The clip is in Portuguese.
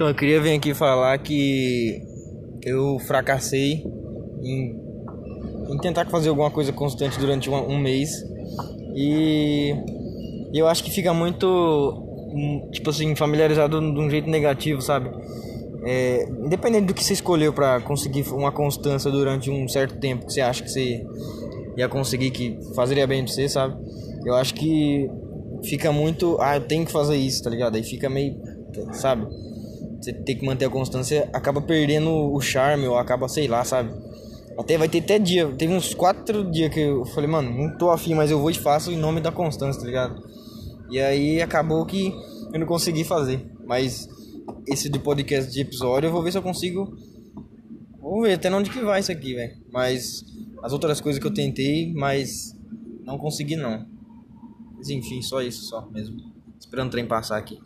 Então, eu queria vir aqui falar que eu fracassei em, em tentar fazer alguma coisa constante durante um, um mês. E eu acho que fica muito, hum, tipo assim, familiarizado de um jeito negativo, sabe? É, independente do que você escolheu para conseguir uma constância durante um certo tempo que você acha que você ia conseguir que fazeria bem pra você, sabe? Eu acho que fica muito, ah, eu tenho que fazer isso, tá ligado? Aí fica meio, sabe? Você tem que manter a constância, acaba perdendo o charme ou acaba, sei lá, sabe? Até vai ter até dia, teve uns quatro dias que eu falei, mano, não tô afim, mas eu vou e faço em nome da constância, tá ligado? E aí acabou que eu não consegui fazer. Mas esse de podcast de episódio eu vou ver se eu consigo. Vamos ver até onde que vai isso aqui, velho. Mas as outras coisas que eu tentei, mas não consegui não. Mas enfim, só isso só mesmo. Esperando o trem passar aqui.